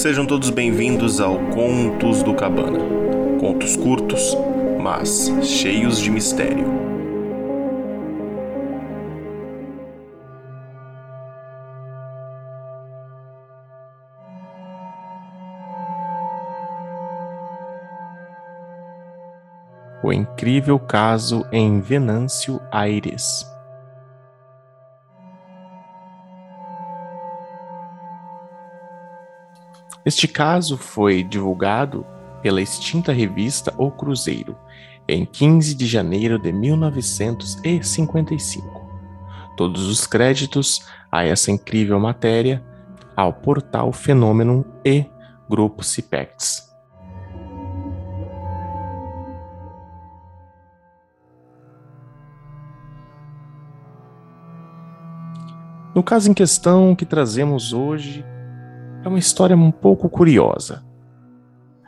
Sejam todos bem-vindos ao Contos do Cabana. Contos curtos, mas cheios de mistério. O incrível caso em Venâncio Aires. Este caso foi divulgado pela extinta revista O Cruzeiro em 15 de janeiro de 1955. Todos os créditos a essa incrível matéria ao portal Fenômeno e Grupo Cipex. No caso em questão que trazemos hoje, é uma história um pouco curiosa.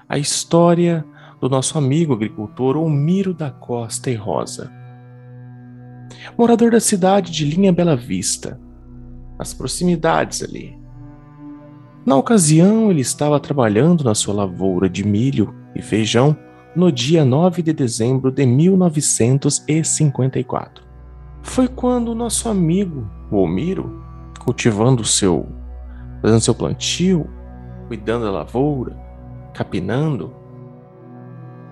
A história do nosso amigo agricultor Omiro da Costa e Rosa. Morador da cidade de Linha Bela Vista, nas proximidades ali. Na ocasião, ele estava trabalhando na sua lavoura de milho e feijão no dia 9 de dezembro de 1954. Foi quando o nosso amigo, o Omiro, cultivando seu fazendo seu plantio, cuidando da lavoura, capinando,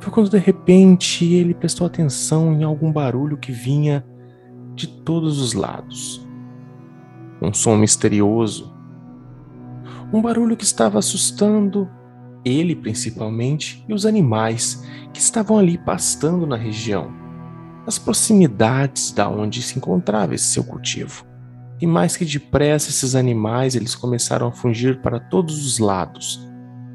foi quando de repente ele prestou atenção em algum barulho que vinha de todos os lados. Um som misterioso. Um barulho que estava assustando ele principalmente e os animais que estavam ali pastando na região, nas proximidades da onde se encontrava esse seu cultivo. E mais que depressa esses animais eles começaram a fugir para todos os lados.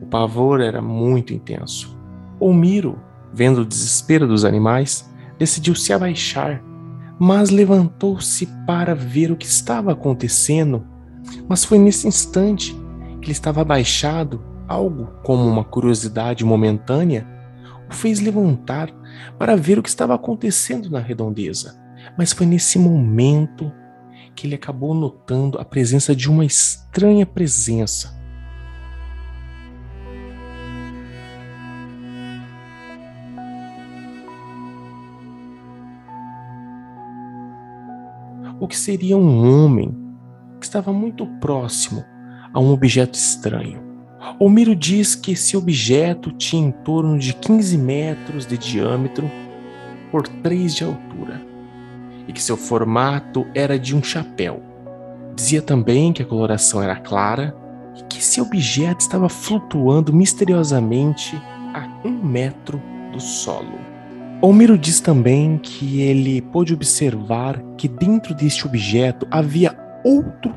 O pavor era muito intenso. O Miro, vendo o desespero dos animais, decidiu se abaixar, mas levantou-se para ver o que estava acontecendo. Mas foi nesse instante que ele estava abaixado, algo como uma curiosidade momentânea o fez levantar para ver o que estava acontecendo na redondeza. Mas foi nesse momento que ele acabou notando a presença de uma estranha presença. O que seria um homem que estava muito próximo a um objeto estranho. Omiro diz que esse objeto tinha em torno de 15 metros de diâmetro por 3 de altura e que seu formato era de um chapéu. Dizia também que a coloração era clara e que esse objeto estava flutuando misteriosamente a um metro do solo. Homero diz também que ele pôde observar que dentro deste objeto havia outro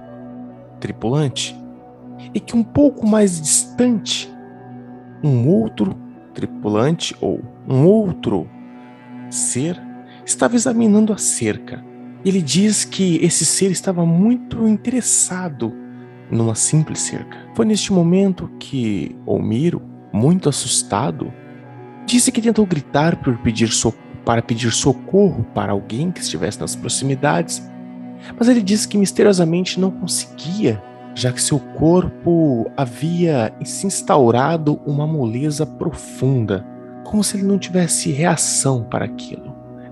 tripulante e que um pouco mais distante, um outro tripulante ou um outro ser estava examinando a cerca. Ele diz que esse ser estava muito interessado numa simples cerca. Foi neste momento que Omiro, muito assustado, disse que tentou gritar por pedir para pedir socorro para alguém que estivesse nas proximidades, mas ele disse que misteriosamente não conseguia, já que seu corpo havia se instaurado uma moleza profunda, como se ele não tivesse reação para aquilo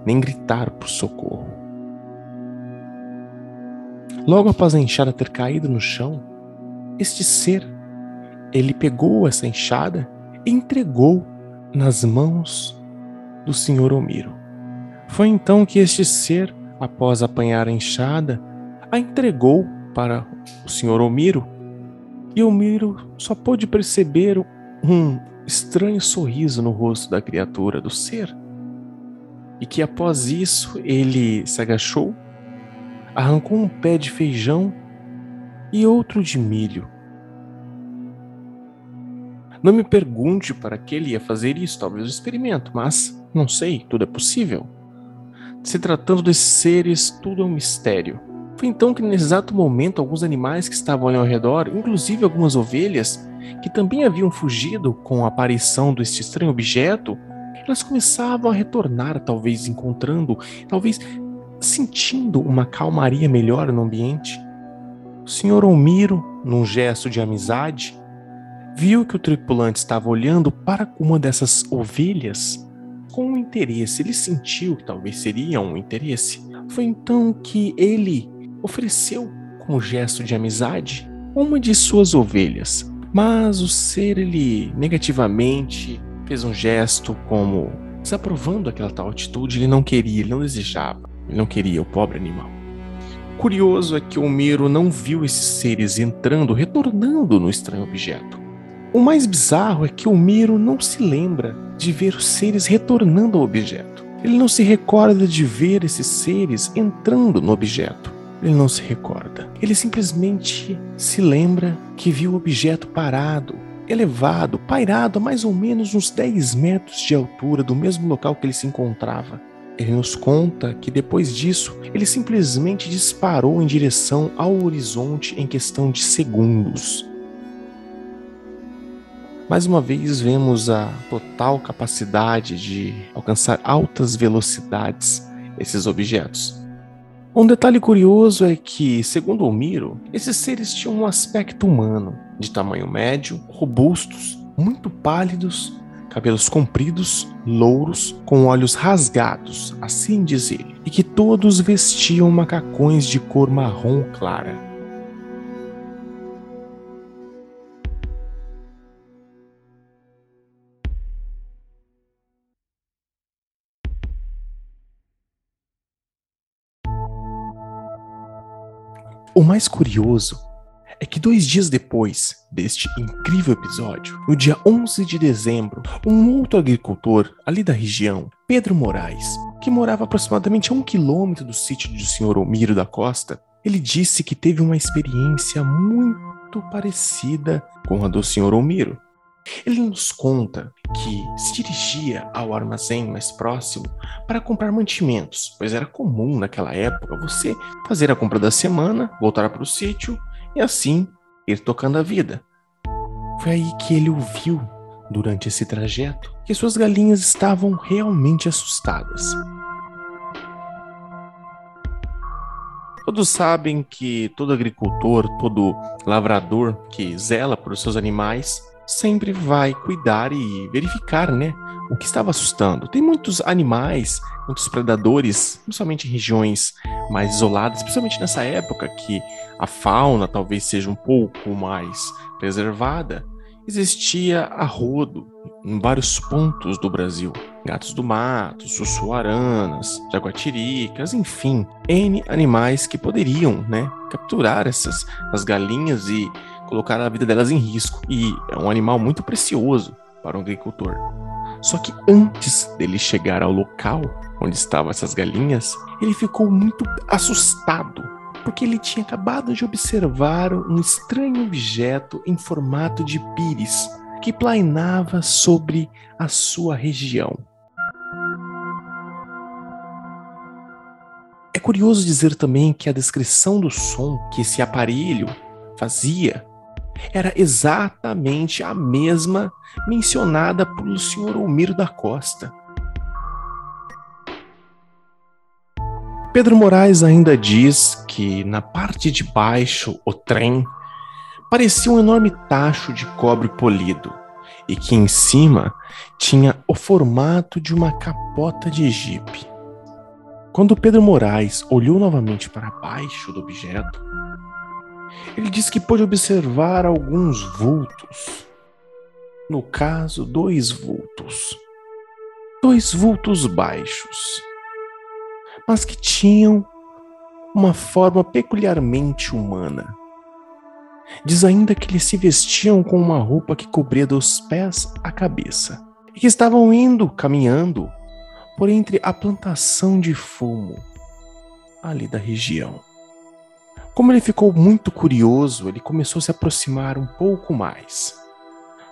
nem gritar por socorro. Logo após a enxada ter caído no chão, este ser, ele pegou essa enxada e entregou nas mãos do senhor Omiro. Foi então que este ser, após apanhar a enxada, a entregou para o senhor Omiro, e Omiro só pôde perceber um estranho sorriso no rosto da criatura, do ser e que após isso ele se agachou, arrancou um pé de feijão e outro de milho. Não me pergunte para que ele ia fazer isso, talvez um experimento, mas não sei, tudo é possível. Se tratando desses seres, tudo é um mistério. Foi então que, nesse exato momento, alguns animais que estavam ali ao redor, inclusive algumas ovelhas, que também haviam fugido com a aparição deste estranho objeto, elas começavam a retornar, talvez encontrando, talvez sentindo uma calmaria melhor no ambiente. O senhor Omiro, num gesto de amizade, viu que o tripulante estava olhando para uma dessas ovelhas com interesse. Ele sentiu que talvez seria um interesse. Foi então que ele ofereceu, como gesto de amizade, uma de suas ovelhas. Mas o ser, ele negativamente fez um gesto como desaprovando aquela tal atitude. Ele não queria, ele não desejava, ele não queria o pobre animal. Curioso é que o Miro não viu esses seres entrando, retornando no estranho objeto. O mais bizarro é que o Miro não se lembra de ver os seres retornando ao objeto. Ele não se recorda de ver esses seres entrando no objeto. Ele não se recorda. Ele simplesmente se lembra que viu o objeto parado, elevado, pairado a mais ou menos uns 10 metros de altura do mesmo local que ele se encontrava. Ele nos conta que depois disso, ele simplesmente disparou em direção ao horizonte em questão de segundos. Mais uma vez, vemos a total capacidade de alcançar altas velocidades esses objetos. Um detalhe curioso é que, segundo o Miro, esses seres tinham um aspecto humano, de tamanho médio, robustos, muito pálidos, cabelos compridos, louros, com olhos rasgados, assim diz ele, e que todos vestiam macacões de cor marrom clara. O mais curioso é que dois dias depois deste incrível episódio, no dia 11 de dezembro, um outro agricultor ali da região, Pedro Moraes, que morava aproximadamente a um quilômetro do sítio do senhor Omiro da Costa, ele disse que teve uma experiência muito parecida com a do senhor Omiro. Ele nos conta que se dirigia ao armazém mais próximo para comprar mantimentos, pois era comum naquela época você fazer a compra da semana, voltar para o sítio e assim ir tocando a vida. Foi aí que ele ouviu, durante esse trajeto, que suas galinhas estavam realmente assustadas. Todos sabem que todo agricultor, todo lavrador que zela por seus animais sempre vai cuidar e verificar, né, o que estava assustando. Tem muitos animais, muitos predadores, principalmente em regiões mais isoladas, principalmente nessa época que a fauna talvez seja um pouco mais preservada. Existia a em vários pontos do Brasil. Gatos do mato, sussuaranas, jaguatiricas, enfim, N animais que poderiam né, capturar essas as galinhas e colocar a vida delas em risco. E é um animal muito precioso para um agricultor. Só que antes dele chegar ao local onde estavam essas galinhas, ele ficou muito assustado, porque ele tinha acabado de observar um estranho objeto em formato de pires que plainava sobre a sua região. É curioso dizer também que a descrição do som que esse aparelho fazia era exatamente a mesma mencionada pelo senhor Almiro da Costa. Pedro Moraes ainda diz que na parte de baixo o trem parecia um enorme tacho de cobre polido e que em cima tinha o formato de uma capota de jipe. Quando Pedro Moraes olhou novamente para baixo do objeto, ele diz que pôde observar alguns vultos. No caso, dois vultos. Dois vultos baixos, mas que tinham uma forma peculiarmente humana. Diz ainda que eles se vestiam com uma roupa que cobria dos pés à cabeça e que estavam indo, caminhando, por entre a plantação de fumo ali da região. Como ele ficou muito curioso, ele começou a se aproximar um pouco mais.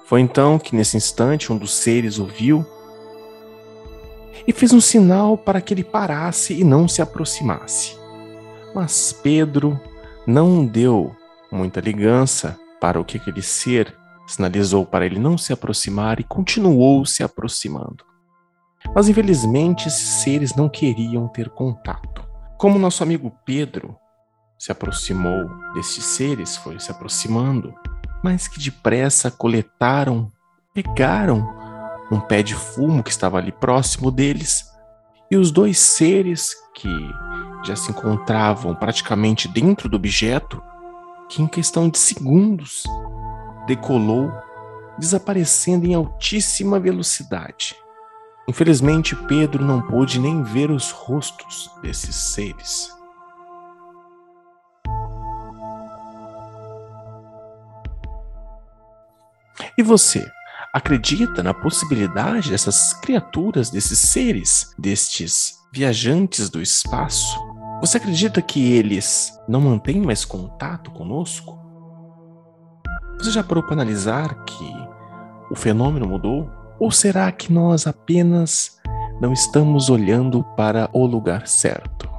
Foi então que, nesse instante, um dos seres ouviu e fez um sinal para que ele parasse e não se aproximasse. Mas Pedro não deu muita ligança para o que aquele ser sinalizou para ele não se aproximar e continuou se aproximando. Mas infelizmente esses seres não queriam ter contato. Como nosso amigo Pedro se aproximou destes seres, foi se aproximando, mas que depressa coletaram, pegaram um pé de fumo que estava ali próximo deles, e os dois seres que já se encontravam praticamente dentro do objeto, que em questão de segundos decolou, desaparecendo em altíssima velocidade. Infelizmente, Pedro não pôde nem ver os rostos desses seres. E você, acredita na possibilidade dessas criaturas, desses seres, destes viajantes do espaço? Você acredita que eles não mantêm mais contato conosco? Você já parou para analisar que o fenômeno mudou? Ou será que nós apenas não estamos olhando para o lugar certo?